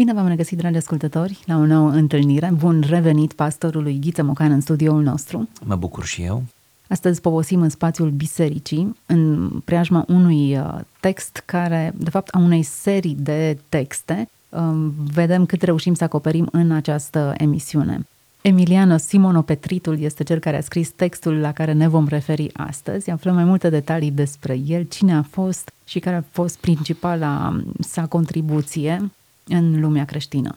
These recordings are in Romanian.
Bine v-am regăsit, dragi ascultători, la o nouă întâlnire. Bun revenit pastorului Ghiță Mocan în studioul nostru. Mă bucur și eu. Astăzi povosim în spațiul bisericii, în preajma unui uh, text care, de fapt, a unei serii de texte. Um, Vedem cât reușim să acoperim în această emisiune. Emiliano Simonopetritul este cel care a scris textul la care ne vom referi astăzi. Aflăm mai multe detalii despre el, cine a fost și care a fost principala sa contribuție în lumea creștină.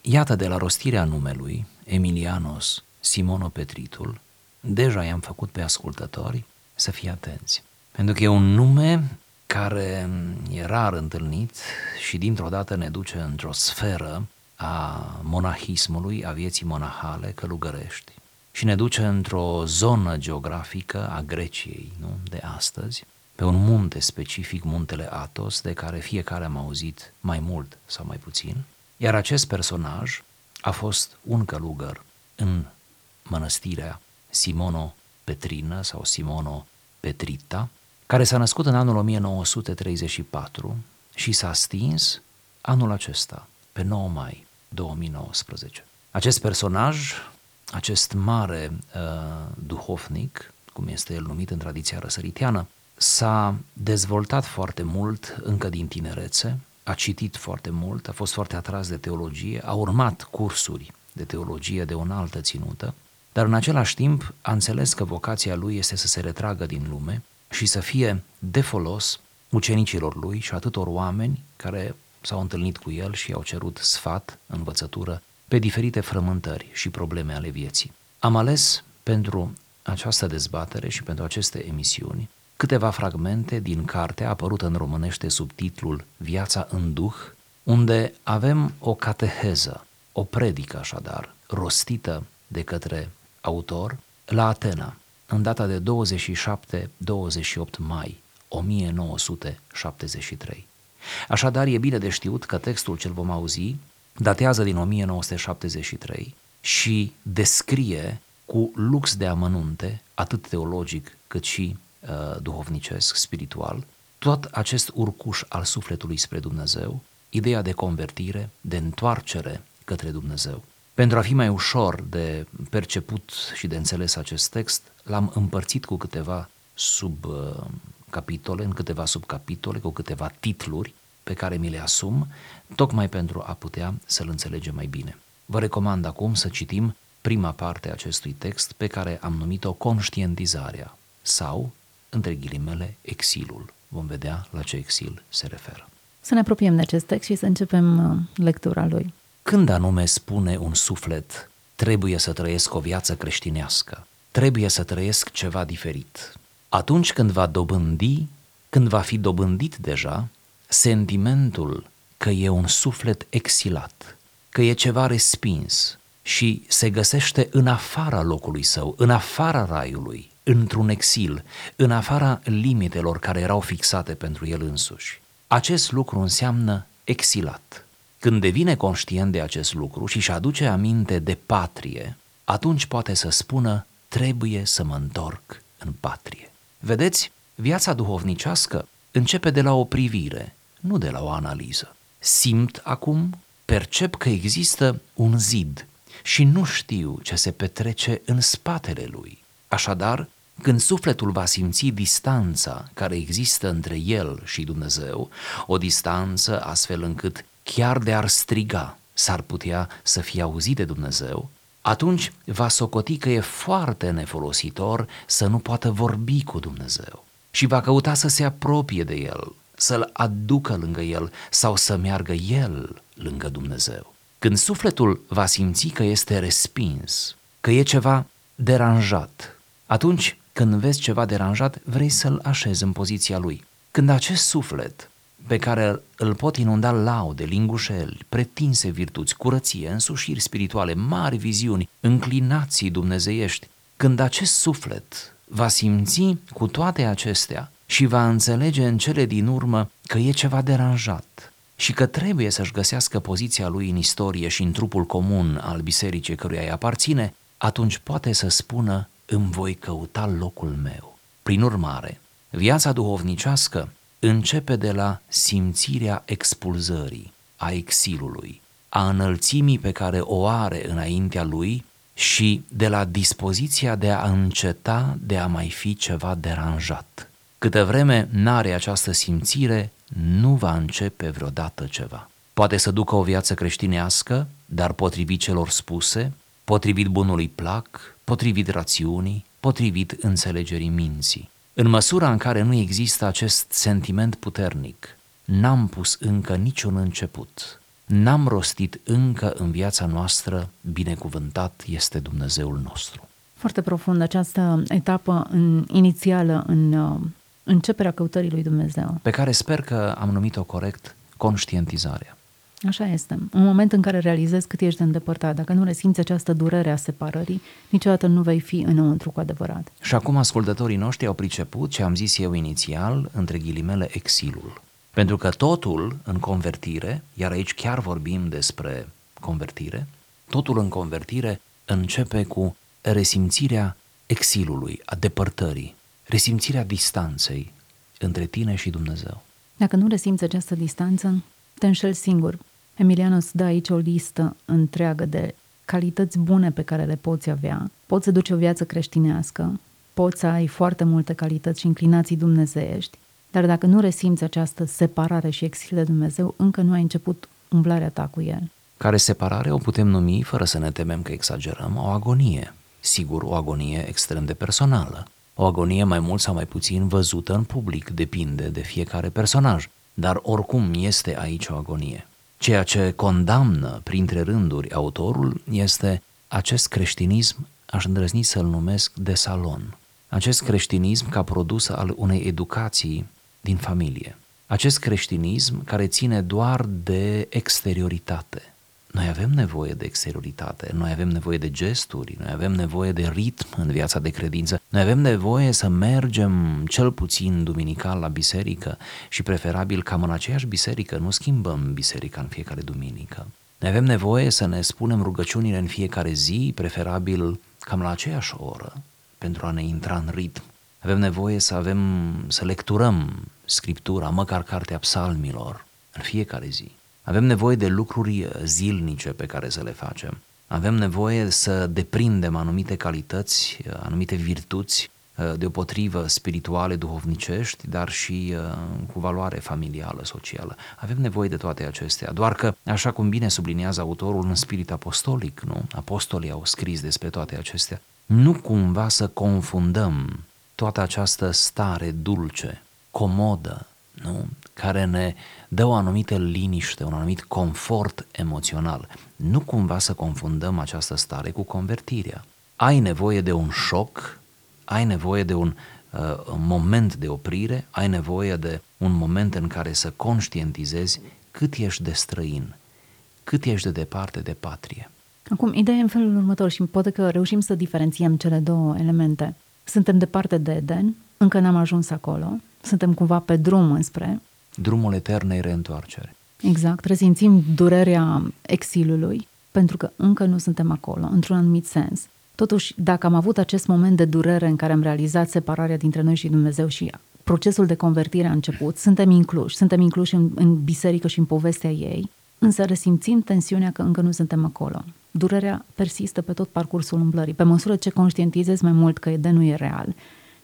Iată de la rostirea numelui, Emilianos Simonopetritul, deja i-am făcut pe ascultători să fie atenți. Pentru că e un nume care e rar întâlnit și dintr-o dată ne duce într-o sferă a monahismului, a vieții monahale călugărești și ne duce într-o zonă geografică a Greciei nu? de astăzi, pe un munte specific, muntele Atos, de care fiecare am auzit mai mult sau mai puțin, iar acest personaj a fost un călugăr în mănăstirea Simono Petrină sau Simono Petrita, care s-a născut în anul 1934 și s-a stins anul acesta, pe 9 mai 2019. Acest personaj, acest mare uh, duhovnic, cum este el numit în tradiția răsăriteană, s-a dezvoltat foarte mult încă din tinerețe, a citit foarte mult, a fost foarte atras de teologie, a urmat cursuri de teologie de o înaltă ținută, dar în același timp a înțeles că vocația lui este să se retragă din lume și să fie de folos ucenicilor lui și atâtor oameni care s-au întâlnit cu el și i-au cerut sfat, învățătură, pe diferite frământări și probleme ale vieții. Am ales pentru această dezbatere și pentru aceste emisiuni câteva fragmente din cartea apărută în românește sub titlul Viața în Duh, unde avem o cateheză, o predică așadar, rostită de către autor la Atena, în data de 27-28 mai 1973. Așadar, e bine de știut că textul cel vom auzi datează din 1973 și descrie cu lux de amănunte, atât teologic cât și uh, duhovnicesc, spiritual, tot acest urcuș al sufletului spre Dumnezeu, ideea de convertire, de întoarcere către Dumnezeu. Pentru a fi mai ușor de perceput și de înțeles acest text, l-am împărțit cu câteva sub uh, capitole, în câteva subcapitole, cu câteva titluri pe care mi le asum, tocmai pentru a putea să-l înțelegem mai bine. Vă recomand acum să citim prima parte a acestui text pe care am numit-o conștientizarea sau, între ghilimele, exilul. Vom vedea la ce exil se referă. Să ne apropiem de acest text și să începem uh, lectura lui. Când anume spune un suflet, trebuie să trăiesc o viață creștinească, trebuie să trăiesc ceva diferit. Atunci când va dobândi, când va fi dobândit deja, sentimentul că e un suflet exilat, că e ceva respins și se găsește în afara locului său, în afara raiului, într-un exil, în afara limitelor care erau fixate pentru el însuși. Acest lucru înseamnă exilat. Când devine conștient de acest lucru și își aduce aminte de patrie, atunci poate să spună, trebuie să mă întorc în patrie. Vedeți, viața duhovnicească începe de la o privire, nu de la o analiză. Simt acum, percep că există un zid și nu știu ce se petrece în spatele lui. Așadar, când sufletul va simți distanța care există între el și Dumnezeu, o distanță astfel încât chiar de ar striga s-ar putea să fie auzit de Dumnezeu, atunci va socoti că e foarte nefolositor să nu poată vorbi cu Dumnezeu și va căuta să se apropie de El, să-L aducă lângă El sau să meargă El lângă Dumnezeu. Când sufletul va simți că este respins, că e ceva deranjat, atunci când vezi ceva deranjat, vrei să-l așezi în poziția lui. Când acest suflet pe care îl pot inunda laude, lingușeli, pretinse virtuți, curăție, însușiri spirituale, mari viziuni, înclinații dumnezeiești, când acest suflet va simți cu toate acestea și va înțelege în cele din urmă că e ceva deranjat și că trebuie să-și găsească poziția lui în istorie și în trupul comun al bisericii căruia îi aparține, atunci poate să spună îmi voi căuta locul meu. Prin urmare, viața duhovnicească începe de la simțirea expulzării, a exilului, a înălțimii pe care o are înaintea lui și de la dispoziția de a înceta de a mai fi ceva deranjat. Câte vreme n-are această simțire, nu va începe vreodată ceva. Poate să ducă o viață creștinească, dar potrivit celor spuse, potrivit bunului plac, potrivit rațiunii, potrivit înțelegerii minții. În măsura în care nu există acest sentiment puternic, n-am pus încă niciun început, n-am rostit încă în viața noastră, binecuvântat este Dumnezeul nostru. Foarte profund această etapă în, inițială în uh, începerea căutării lui Dumnezeu. Pe care sper că am numit-o corect conștientizarea. Așa este. În moment în care realizezi cât ești de îndepărtat, dacă nu resimți această durere a separării, niciodată nu vei fi înăuntru cu adevărat. Și acum ascultătorii noștri au priceput ce am zis eu inițial, între ghilimele, exilul. Pentru că totul în convertire, iar aici chiar vorbim despre convertire, totul în convertire începe cu resimțirea exilului, a depărtării, resimțirea distanței între tine și Dumnezeu. Dacă nu resimți această distanță, te înșel singur. Emiliano îți dă aici o listă întreagă de calități bune pe care le poți avea. Poți să duci o viață creștinească, poți să ai foarte multe calități și inclinații dumnezeiești, dar dacă nu resimți această separare și exil de Dumnezeu, încă nu ai început umblarea ta cu El. Care separare o putem numi, fără să ne temem că exagerăm, o agonie. Sigur, o agonie extrem de personală. O agonie mai mult sau mai puțin văzută în public, depinde de fiecare personaj. Dar oricum este aici o agonie. Ceea ce condamnă, printre rânduri, autorul este acest creștinism, aș îndrăzni să-l numesc de salon. Acest creștinism ca produs al unei educații din familie. Acest creștinism care ține doar de exterioritate. Noi avem nevoie de exterioritate, noi avem nevoie de gesturi, noi avem nevoie de ritm în viața de credință, noi avem nevoie să mergem cel puțin duminical la biserică și preferabil cam în aceeași biserică, nu schimbăm biserica în fiecare duminică. Noi avem nevoie să ne spunem rugăciunile în fiecare zi, preferabil cam la aceeași oră, pentru a ne intra în ritm. Avem nevoie să avem, să lecturăm Scriptura, măcar cartea psalmilor, în fiecare zi. Avem nevoie de lucruri uh, zilnice pe care să le facem. Avem nevoie să deprindem anumite calități, uh, anumite virtuți, uh, deopotrivă spirituale, duhovnicești, dar și cu valoare familială, socială. Avem nevoie de toate acestea, doar că, așa cum bine subliniază autorul în spirit apostolic, nu? Apostolii au scris despre toate acestea. Nu cumva să confundăm toată această stare dulce, comodă, nu? care ne dă o anumită liniște, un anumit confort emoțional. Nu cumva să confundăm această stare cu convertirea. Ai nevoie de un șoc, ai nevoie de un uh, moment de oprire, ai nevoie de un moment în care să conștientizezi cât ești de străin, cât ești de departe de patrie. Acum, ideea e în felul următor și poate că reușim să diferențiem cele două elemente. Suntem departe de Eden, încă n-am ajuns acolo, suntem cumva pe drum înspre. Drumul eternei reîntoarcere. Exact, resimțim durerea exilului, pentru că încă nu suntem acolo, într-un anumit sens. Totuși, dacă am avut acest moment de durere în care am realizat separarea dintre noi și Dumnezeu și procesul de convertire a început, suntem incluși, suntem incluși în, în biserică și în povestea ei, însă resimțim tensiunea că încă nu suntem acolo. Durerea persistă pe tot parcursul umblării. Pe măsură ce conștientizezi mai mult că de nu e real,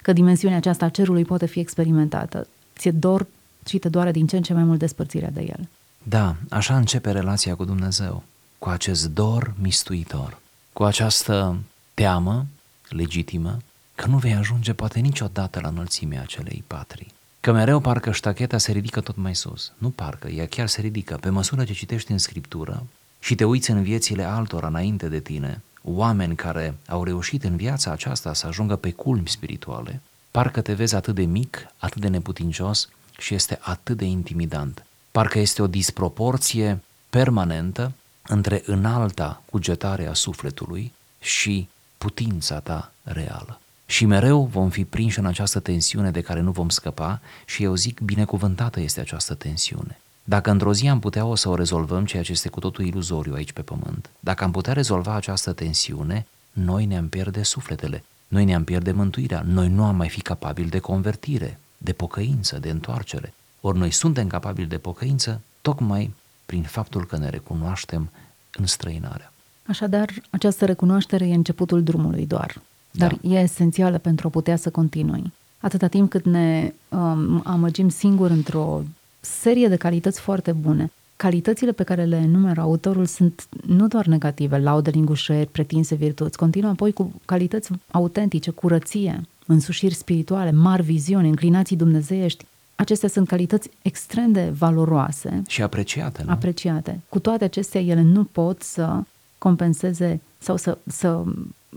că dimensiunea aceasta a cerului poate fi experimentată. Ți-e dor și te doare din ce în ce mai mult despărțirea de el. Da, așa începe relația cu Dumnezeu, cu acest dor mistuitor, cu această teamă legitimă că nu vei ajunge poate niciodată la înălțimea acelei patrii. Că mereu parcă ștacheta se ridică tot mai sus. Nu parcă, ea chiar se ridică. Pe măsură ce citești în Scriptură și te uiți în viețile altora înainte de tine, oameni care au reușit în viața aceasta să ajungă pe culmi spirituale, parcă te vezi atât de mic, atât de neputincios și este atât de intimidant. Parcă este o disproporție permanentă între înalta cugetare a sufletului și putința ta reală. Și mereu vom fi prinși în această tensiune de care nu vom scăpa și eu zic, binecuvântată este această tensiune. Dacă într-o zi am putea o să o rezolvăm, ceea ce este cu totul iluzoriu aici pe pământ, dacă am putea rezolva această tensiune, noi ne-am pierde sufletele, noi ne-am pierde mântuirea, noi nu am mai fi capabili de convertire, de pocăință, de întoarcere. Ori noi suntem capabili de pocăință tocmai prin faptul că ne recunoaștem în străinarea. Așadar, această recunoaștere e începutul drumului doar, dar da. e esențială pentru a putea să continui. Atâta timp cât ne um, amăgim singur într-o serie de calități foarte bune, calitățile pe care le enumeră autorul sunt nu doar negative, laudă lingușeri, pretinse virtuți, continuă apoi cu calități autentice, curăție, însușiri spirituale, mari viziuni, înclinații dumnezeiești. Acestea sunt calități extrem de valoroase. Și apreciate, nu? Apreciate. Cu toate acestea, ele nu pot să compenseze sau să, să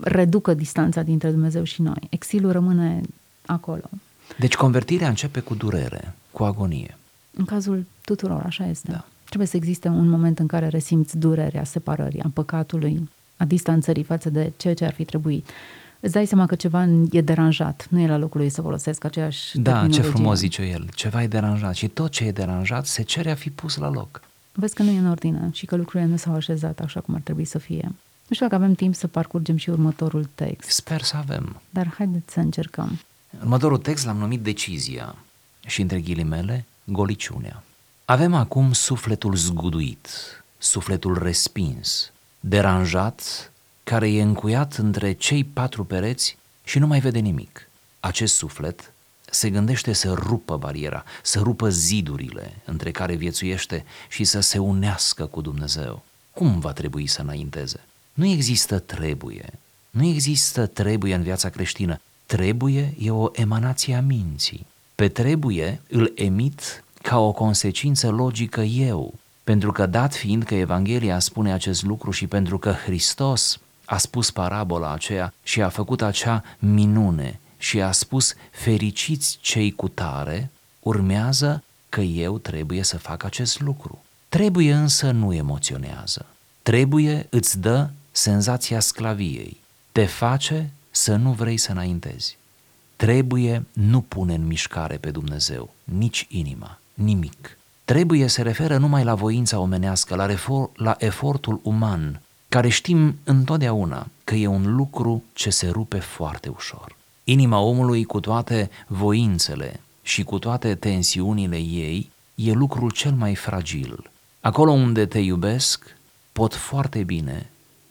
reducă distanța dintre Dumnezeu și noi. Exilul rămâne acolo. Deci convertirea începe cu durere, cu agonie. În cazul tuturor, așa este. Da. Trebuie să existe un moment în care resimți durerea separării, a păcatului, a distanțării față de ceea ce ar fi trebuit. Îți dai seama că ceva e deranjat, nu e la locul lui să folosesc aceeași Da, ce frumos zice el, ceva e deranjat și tot ce e deranjat se cere a fi pus la loc. Vezi că nu e în ordine și că lucrurile nu s-au așezat așa cum ar trebui să fie. Nu știu dacă avem timp să parcurgem și următorul text. Sper să avem. Dar haideți să încercăm. Următorul text l-am numit Decizia și între ghilimele goliciunea. Avem acum sufletul zguduit, sufletul respins, deranjat, care e încuiat între cei patru pereți și nu mai vede nimic. Acest suflet se gândește să rupă bariera, să rupă zidurile între care viețuiește și să se unească cu Dumnezeu. Cum va trebui să înainteze? Nu există trebuie. Nu există trebuie în viața creștină. Trebuie e o emanație a minții. Pe trebuie îl emit ca o consecință logică eu, pentru că dat fiind că Evanghelia spune acest lucru și pentru că Hristos a spus parabola aceea și a făcut acea minune și a spus fericiți cei cu tare, urmează că eu trebuie să fac acest lucru. Trebuie însă nu emoționează. Trebuie îți dă senzația sclaviei. Te face să nu vrei să înaintezi. Trebuie nu pune în mișcare pe Dumnezeu, nici inima nimic. Trebuie se referă numai la voința omenească, la, refor- la efortul uman, care știm întotdeauna că e un lucru ce se rupe foarte ușor. Inima omului cu toate voințele și cu toate tensiunile ei e lucrul cel mai fragil. Acolo unde te iubesc, pot foarte bine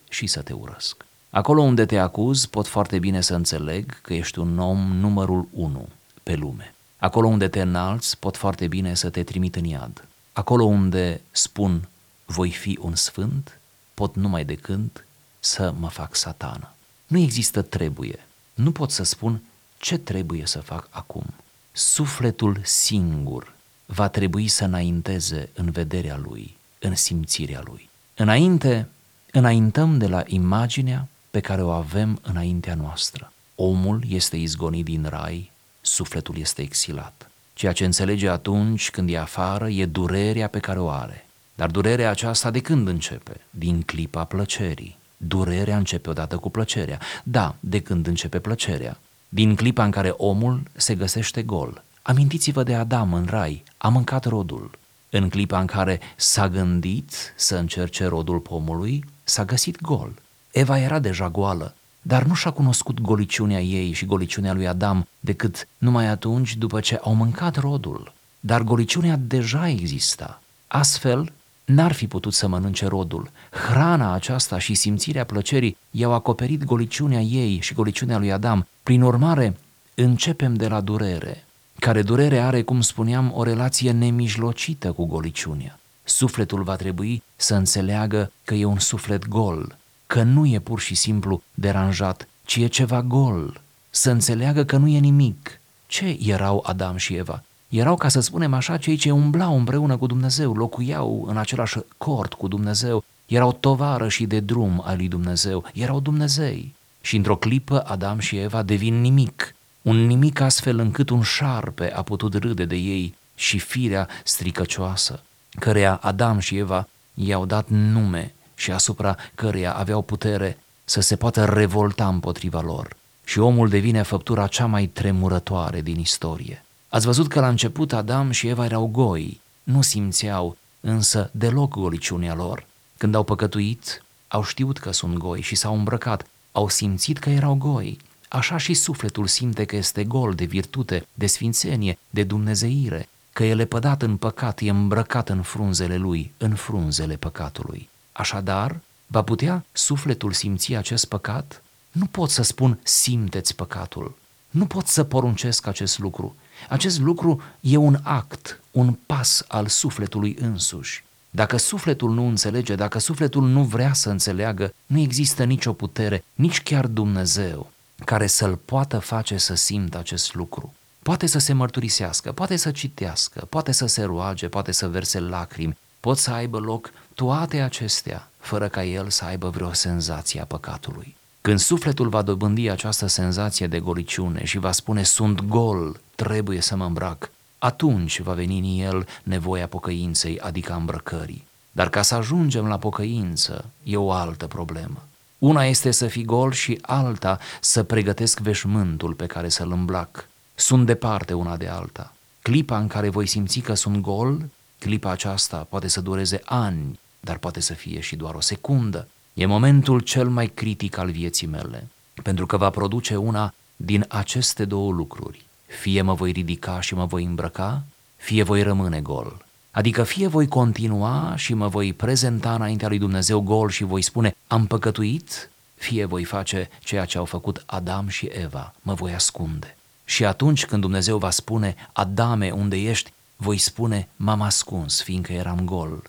și să te urăsc. Acolo unde te acuz, pot foarte bine să înțeleg că ești un om numărul unu pe lume. Acolo unde te înalți, pot foarte bine să te trimit în iad. Acolo unde spun voi fi un sfânt, pot numai decât să mă fac satană. Nu există trebuie. Nu pot să spun ce trebuie să fac acum. Sufletul singur va trebui să înainteze în vederea lui, în simțirea lui. Înainte, înaintăm de la imaginea pe care o avem înaintea noastră. Omul este izgonit din rai sufletul este exilat. Ceea ce înțelege atunci când e afară e durerea pe care o are. Dar durerea aceasta de când începe? Din clipa plăcerii. Durerea începe odată cu plăcerea. Da, de când începe plăcerea? Din clipa în care omul se găsește gol. Amintiți-vă de Adam în rai, a mâncat rodul. În clipa în care s-a gândit să încerce rodul pomului, s-a găsit gol. Eva era deja goală, dar nu și-a cunoscut goliciunea ei și goliciunea lui Adam decât numai atunci după ce au mâncat rodul. Dar goliciunea deja exista. Astfel, n-ar fi putut să mănânce rodul. Hrana aceasta și simțirea plăcerii i-au acoperit goliciunea ei și goliciunea lui Adam. Prin urmare, începem de la durere, care durere are, cum spuneam, o relație nemijlocită cu goliciunea. Sufletul va trebui să înțeleagă că e un suflet gol, că nu e pur și simplu deranjat, ci e ceva gol, să înțeleagă că nu e nimic. Ce erau Adam și Eva? Erau, ca să spunem așa, cei ce umblau împreună cu Dumnezeu, locuiau în același cort cu Dumnezeu, erau tovară și de drum al lui Dumnezeu, erau Dumnezei. Și într-o clipă Adam și Eva devin nimic, un nimic astfel încât un șarpe a putut râde de ei și firea stricăcioasă, căreia Adam și Eva i-au dat nume și asupra căreia aveau putere să se poată revolta împotriva lor. Și omul devine făptura cea mai tremurătoare din istorie. Ați văzut că la început Adam și Eva erau goi, nu simțeau însă deloc goliciunea lor. Când au păcătuit, au știut că sunt goi și s-au îmbrăcat, au simțit că erau goi. Așa și sufletul simte că este gol de virtute, de sfințenie, de dumnezeire, că e lepădat în păcat, e îmbrăcat în frunzele lui, în frunzele păcatului. Așadar, va putea sufletul simți acest păcat? Nu pot să spun simteți păcatul. Nu pot să poruncesc acest lucru. Acest lucru e un act, un pas al sufletului însuși. Dacă sufletul nu înțelege, dacă sufletul nu vrea să înțeleagă, nu există nicio putere, nici chiar Dumnezeu, care să-l poată face să simtă acest lucru. Poate să se mărturisească, poate să citească, poate să se roage, poate să verse lacrimi, pot să aibă loc toate acestea, fără ca el să aibă vreo senzație a păcatului. Când sufletul va dobândi această senzație de goliciune și va spune sunt gol, trebuie să mă îmbrac, atunci va veni în el nevoia pocăinței, adică îmbrăcării. Dar ca să ajungem la pocăință, e o altă problemă. Una este să fii gol și alta să pregătesc veșmântul pe care să-l îmblac. Sunt departe una de alta. Clipa în care voi simți că sunt gol, clipa aceasta poate să dureze ani, dar poate să fie și doar o secundă. E momentul cel mai critic al vieții mele, pentru că va produce una din aceste două lucruri. Fie mă voi ridica și mă voi îmbrăca, fie voi rămâne gol. Adică fie voi continua și mă voi prezenta înaintea lui Dumnezeu gol și voi spune am păcătuit, fie voi face ceea ce au făcut Adam și Eva, mă voi ascunde. Și atunci când Dumnezeu va spune Adame, unde ești, voi spune m-am ascuns, fiindcă eram gol.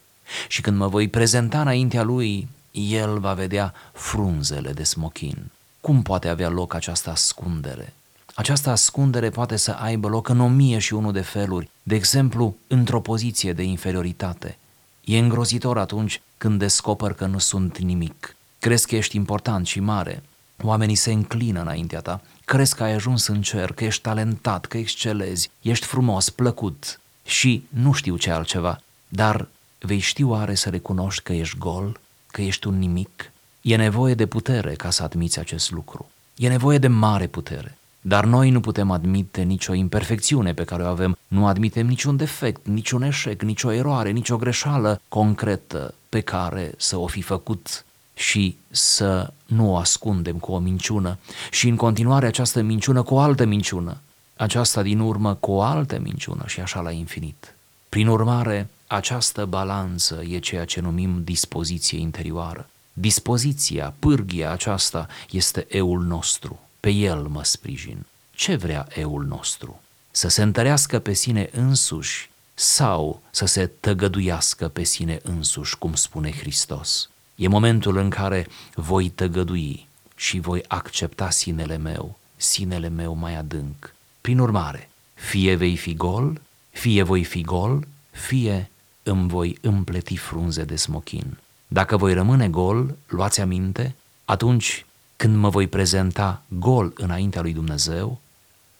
Și când mă voi prezenta înaintea lui, el va vedea frunzele de smochin. Cum poate avea loc această ascundere? Această ascundere poate să aibă loc în o mie și unul de feluri, de exemplu, într-o poziție de inferioritate. E îngrozitor atunci când descoperi că nu sunt nimic. Crezi că ești important și mare. Oamenii se înclină înaintea ta, crezi că ai ajuns în cer, că ești talentat, că excelezi, ești frumos, plăcut și nu știu ce altceva, dar vei ști oare să recunoști că ești gol, că ești un nimic? E nevoie de putere ca să admiți acest lucru. E nevoie de mare putere. Dar noi nu putem admite nicio imperfecțiune pe care o avem, nu admitem niciun defect, niciun eșec, nicio eroare, nicio greșeală concretă pe care să o fi făcut și să nu o ascundem cu o minciună și în continuare această minciună cu o altă minciună, aceasta din urmă cu o altă minciună și așa la infinit. Prin urmare, această balanță e ceea ce numim dispoziție interioară. Dispoziția, pârghia aceasta este eul nostru, pe el mă sprijin. Ce vrea eul nostru? Să se întărească pe sine însuși sau să se tăgăduiască pe sine însuși, cum spune Hristos. E momentul în care voi tăgădui și voi accepta sinele meu, sinele meu mai adânc. Prin urmare, fie vei fi gol, fie voi fi gol, fie îmi voi împleti frunze de smochin. Dacă voi rămâne gol, luați aminte, atunci când mă voi prezenta gol înaintea lui Dumnezeu,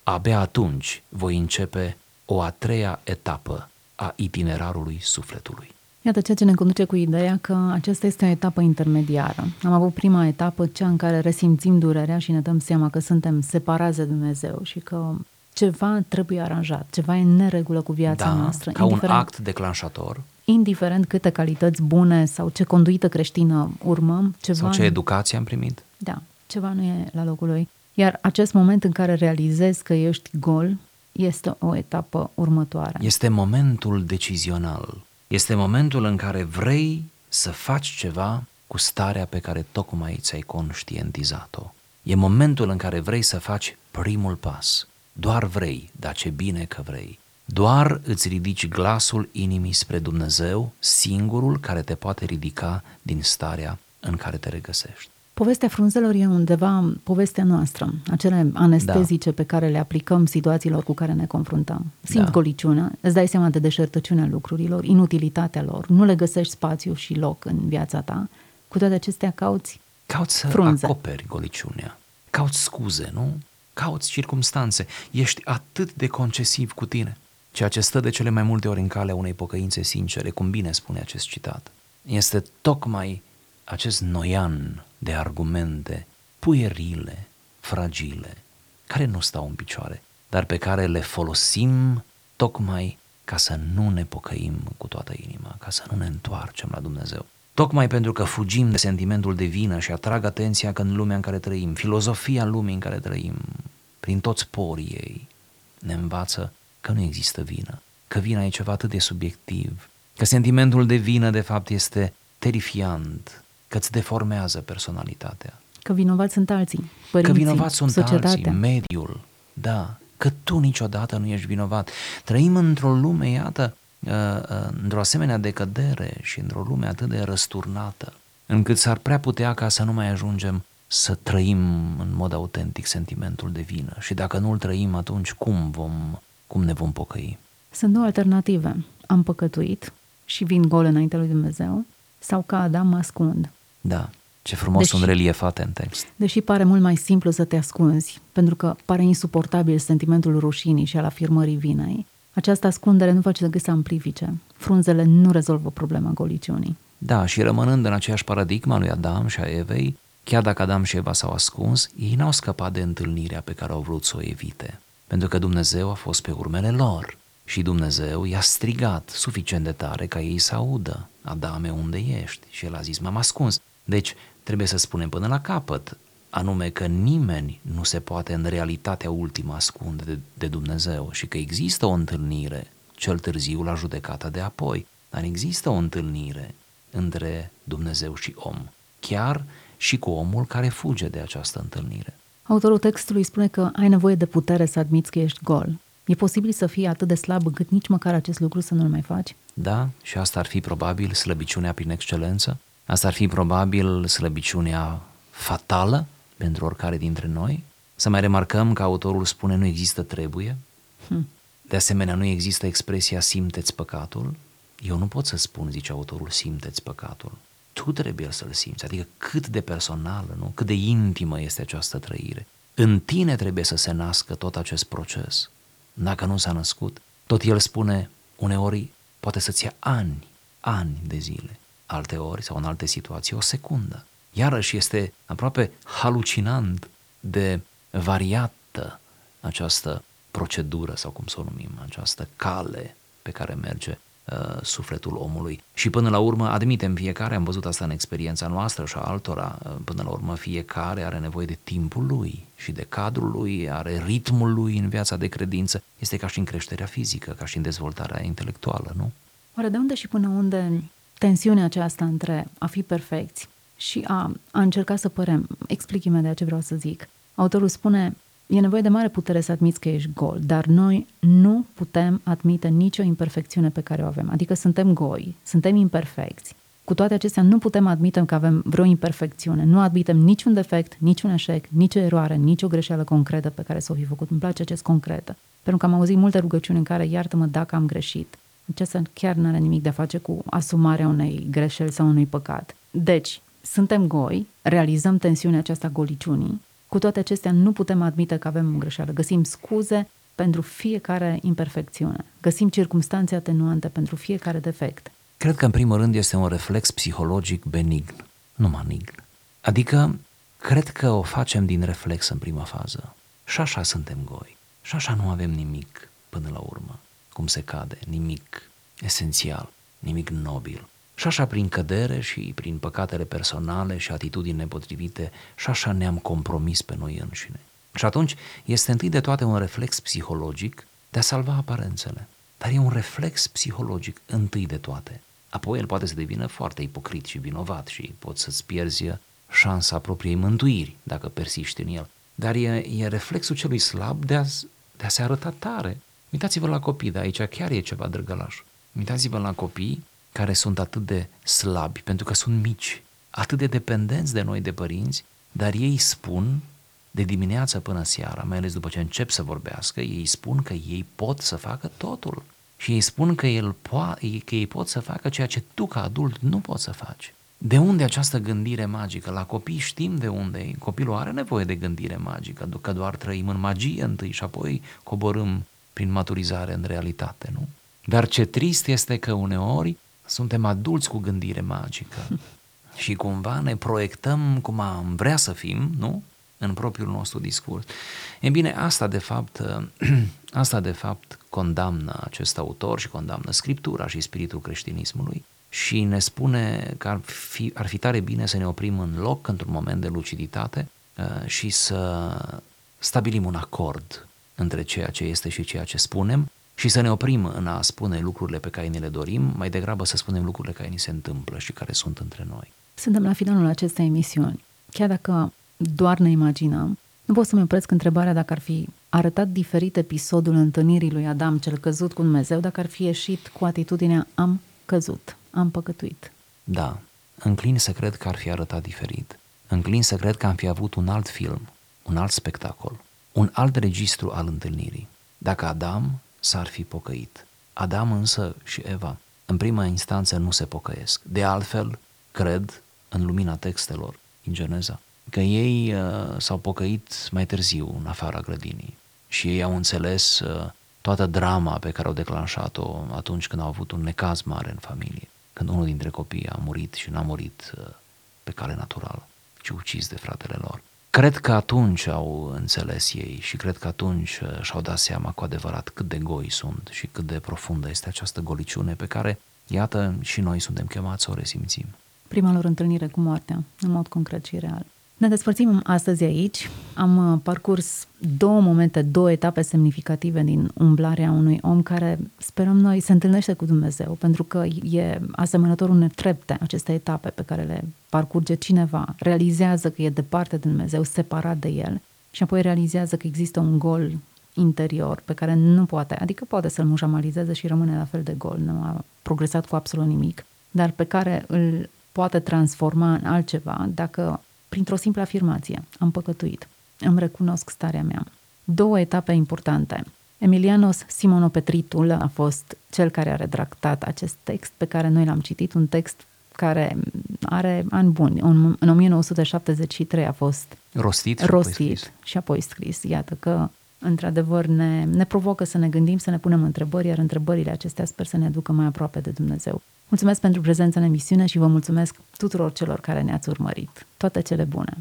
abia atunci voi începe o a treia etapă a itinerarului sufletului. Iată ceea ce ne conduce cu ideea că aceasta este o etapă intermediară. Am avut prima etapă, cea în care resimțim durerea și ne dăm seama că suntem separați de Dumnezeu și că ceva trebuie aranjat, ceva e în neregulă cu viața da, noastră. ca un act declanșator. Indiferent câte calități bune sau ce conduită creștină urmăm, ceva... Sau ce educație am primit. Da, ceva nu e la locul lui. Iar acest moment în care realizezi că ești gol este o etapă următoare. Este momentul decizional. Este momentul în care vrei să faci ceva cu starea pe care tocmai ți-ai conștientizat-o. E momentul în care vrei să faci primul pas. Doar vrei, dar ce bine că vrei. Doar îți ridici glasul inimii spre Dumnezeu, singurul care te poate ridica din starea în care te regăsești. Povestea frunzelor e undeva povestea noastră, acele anestezice da. pe care le aplicăm situațiilor cu care ne confruntăm. Simt da. goliciunea, îți dai seama de deșertăciunea lucrurilor, inutilitatea lor, nu le găsești spațiu și loc în viața ta, cu toate acestea cauți Cauți să frunze. acoperi goliciunea, cauți scuze, nu? Cauți circumstanțe, ești atât de concesiv cu tine. ceea ce stă de cele mai multe ori în calea unei pocăințe sincere, cum bine spune acest citat, este tocmai acest noian de argumente puierile, fragile, care nu stau în picioare, dar pe care le folosim tocmai ca să nu ne pocăim cu toată inima, ca să nu ne întoarcem la Dumnezeu. Tocmai pentru că fugim de sentimentul de vină și atrag atenția că în lumea în care trăim, filozofia lumii în care trăim, prin toți porii ei, ne învață că nu există vină, că vina e ceva atât de subiectiv, că sentimentul de vină de fapt este terifiant, că îți deformează personalitatea. Că vinovați sunt alții, părinții, Că vinovați sunt societatea. alții, mediul, da, că tu niciodată nu ești vinovat. Trăim într-o lume, iată, uh, uh, într-o asemenea decădere și într-o lume atât de răsturnată, încât s-ar prea putea ca să nu mai ajungem să trăim în mod autentic sentimentul de vină. Și dacă nu îl trăim, atunci cum, vom, cum ne vom pocăi? Sunt două alternative. Am păcătuit și vin gol înainte lui Dumnezeu sau ca Adam mă ascund. Da, ce frumos Deși- sunt reliefate în text. Deși pare mult mai simplu să te ascunzi, pentru că pare insuportabil sentimentul rușinii și al afirmării vinei, această ascundere nu face decât să amplifice. Frunzele nu rezolvă problema goliciunii. Da, și rămânând în aceeași paradigma lui Adam și a Evei, chiar dacă Adam și Eva s-au ascuns, ei n-au scăpat de întâlnirea pe care au vrut să o evite. Pentru că Dumnezeu a fost pe urmele lor și Dumnezeu i-a strigat suficient de tare ca ei să audă. Adame, unde ești? Și el a zis, m-am ascuns. Deci, trebuie să spunem până la capăt, anume că nimeni nu se poate în realitatea ultimă ascunde de, de Dumnezeu și că există o întâlnire, cel târziu la judecata de apoi, dar există o întâlnire între Dumnezeu și om, chiar și cu omul care fuge de această întâlnire. Autorul textului spune că ai nevoie de putere să admiți că ești gol. E posibil să fii atât de slab încât nici măcar acest lucru să nu-l mai faci? Da, și asta ar fi probabil slăbiciunea prin excelență, asta ar fi probabil slăbiciunea fatală pentru oricare dintre noi. Să mai remarcăm că autorul spune nu există trebuie, Hm. de asemenea nu există expresia simteți păcatul. Eu nu pot să spun, zice autorul, simteți păcatul. Tu trebuie să-l simți, adică cât de personală, nu? cât de intimă este această trăire. În tine trebuie să se nască tot acest proces. Dacă nu s-a născut, tot el spune, uneori poate să-ți ia ani, ani de zile, alte ori sau în alte situații o secundă. Iarăși este aproape halucinant de variată această procedură sau cum să o numim, această cale pe care merge uh, sufletul omului. Și până la urmă, admitem fiecare, am văzut asta în experiența noastră și a altora, uh, până la urmă fiecare are nevoie de timpul lui și de cadrul lui, are ritmul lui în viața de credință. Este ca și în creșterea fizică, ca și în dezvoltarea intelectuală, nu? Oare de unde și până unde tensiunea aceasta între a fi perfecți și a, a încerca să părem? Explic imediat ce vreau să zic. Autorul spune, e nevoie de mare putere să admiți că ești gol, dar noi nu putem admite nicio imperfecțiune pe care o avem. Adică suntem goi, suntem imperfecți. Cu toate acestea, nu putem admite că avem vreo imperfecțiune. Nu admitem niciun defect, niciun eșec, nicio eroare, nicio greșeală concretă pe care să o fi făcut. Îmi place acest concretă. Pentru că am auzit multe rugăciuni în care iartă-mă dacă am greșit. Acesta chiar nu are nimic de a face cu asumarea unei greșeli sau unui păcat. Deci, suntem goi, realizăm tensiunea aceasta goliciunii, cu toate acestea nu putem admite că avem o greșeală. Găsim scuze pentru fiecare imperfecțiune. Găsim circumstanțe atenuante pentru fiecare defect. Cred că în primul rând este un reflex psihologic benign, nu malign. Adică, cred că o facem din reflex în prima fază. Și așa suntem goi. Și așa nu avem nimic până la urmă, cum se cade, nimic esențial, nimic nobil. Și așa prin cădere și prin păcatele personale și atitudini nepotrivite, și așa ne-am compromis pe noi înșine. Și atunci este întâi de toate un reflex psihologic de a salva aparențele. Dar e un reflex psihologic întâi de toate. Apoi el poate să devină foarte ipocrit și vinovat și poți să-ți pierzi șansa propriei mântuiri dacă persiști în el. Dar e, e reflexul celui slab de a, de a se arăta tare. Uitați-vă la copii, de aici chiar e ceva drăgălaș. Uitați-vă la copii care sunt atât de slabi, pentru că sunt mici, atât de dependenți de noi, de părinți, dar ei spun de dimineață până seara, mai ales după ce încep să vorbească, ei spun că ei pot să facă totul. Și ei spun că, el po- că ei pot să facă ceea ce tu ca adult nu poți să faci. De unde această gândire magică? La copii știm de unde e. Copilul are nevoie de gândire magică, că doar trăim în magie întâi și apoi coborâm prin maturizare în realitate, nu? Dar ce trist este că uneori suntem adulți cu gândire magică și cumva ne proiectăm cum am vrea să fim, nu? În propriul nostru discurs. E bine, asta de fapt, asta de fapt condamnă acest autor și condamnă Scriptura și spiritul creștinismului și ne spune că ar fi, ar fi tare bine să ne oprim în loc într-un moment de luciditate uh, și să stabilim un acord între ceea ce este și ceea ce spunem și să ne oprim în a spune lucrurile pe care ne le dorim, mai degrabă să spunem lucrurile care ni se întâmplă și care sunt între noi. Suntem la finalul acestei emisiuni. Chiar dacă doar ne imaginăm, nu pot să-mi opresc întrebarea dacă ar fi arătat diferit episodul întâlnirii lui Adam cel căzut cu Dumnezeu, dacă ar fi ieșit cu atitudinea am căzut, am păcătuit. Da, înclin să cred că ar fi arătat diferit. Înclin să cred că am fi avut un alt film, un alt spectacol, un alt registru al întâlnirii. Dacă Adam s-ar fi pocăit. Adam însă și Eva, în prima instanță, nu se pocăiesc. De altfel, cred, în lumina textelor din Geneza, că ei uh, s-au pocăit mai târziu, în afara grădinii. Și ei au înțeles uh, toată drama pe care au declanșat-o atunci când au avut un necaz mare în familie. Când unul dintre copii a murit și n-a murit uh, pe cale naturală, ci ucis de fratele lor. Cred că atunci au înțeles ei și cred că atunci uh, și-au dat seama cu adevărat cât de goi sunt și cât de profundă este această goliciune pe care, iată, și noi suntem chemați să o resimțim. Prima lor întâlnire cu moartea, în mod concret și real. Ne despărțim astăzi aici. Am uh, parcurs două momente, două etape semnificative din umblarea unui om care, sperăm noi, se întâlnește cu Dumnezeu, pentru că e asemănător unei trepte aceste etape pe care le parcurge cineva, realizează că e departe de Dumnezeu, separat de El și apoi realizează că există un gol interior pe care nu poate, adică poate să-l mușamalizeze și rămâne la fel de gol, nu a progresat cu absolut nimic, dar pe care îl poate transforma în altceva dacă printr-o simplă afirmație. Am păcătuit. Îmi recunosc starea mea. Două etape importante. Emilianos Simonopetritul a fost cel care a redactat acest text pe care noi l-am citit, un text care are ani buni. În 1973 a fost rostit, și, rostit apoi și apoi scris. Iată că într-adevăr ne, ne provocă să ne gândim, să ne punem întrebări, iar întrebările acestea sper să ne ducă mai aproape de Dumnezeu. Mulțumesc pentru prezența în emisiune și vă mulțumesc tuturor celor care ne-ați urmărit. Toate cele bune!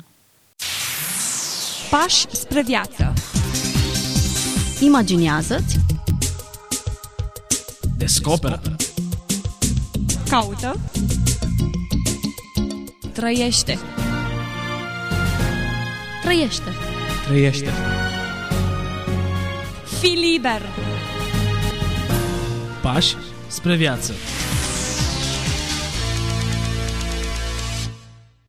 Pași spre viață. Imaginează-ți. Descoperă. Caută. Trăiește. Trăiește. Trăiește. Fii liber. Pași spre viață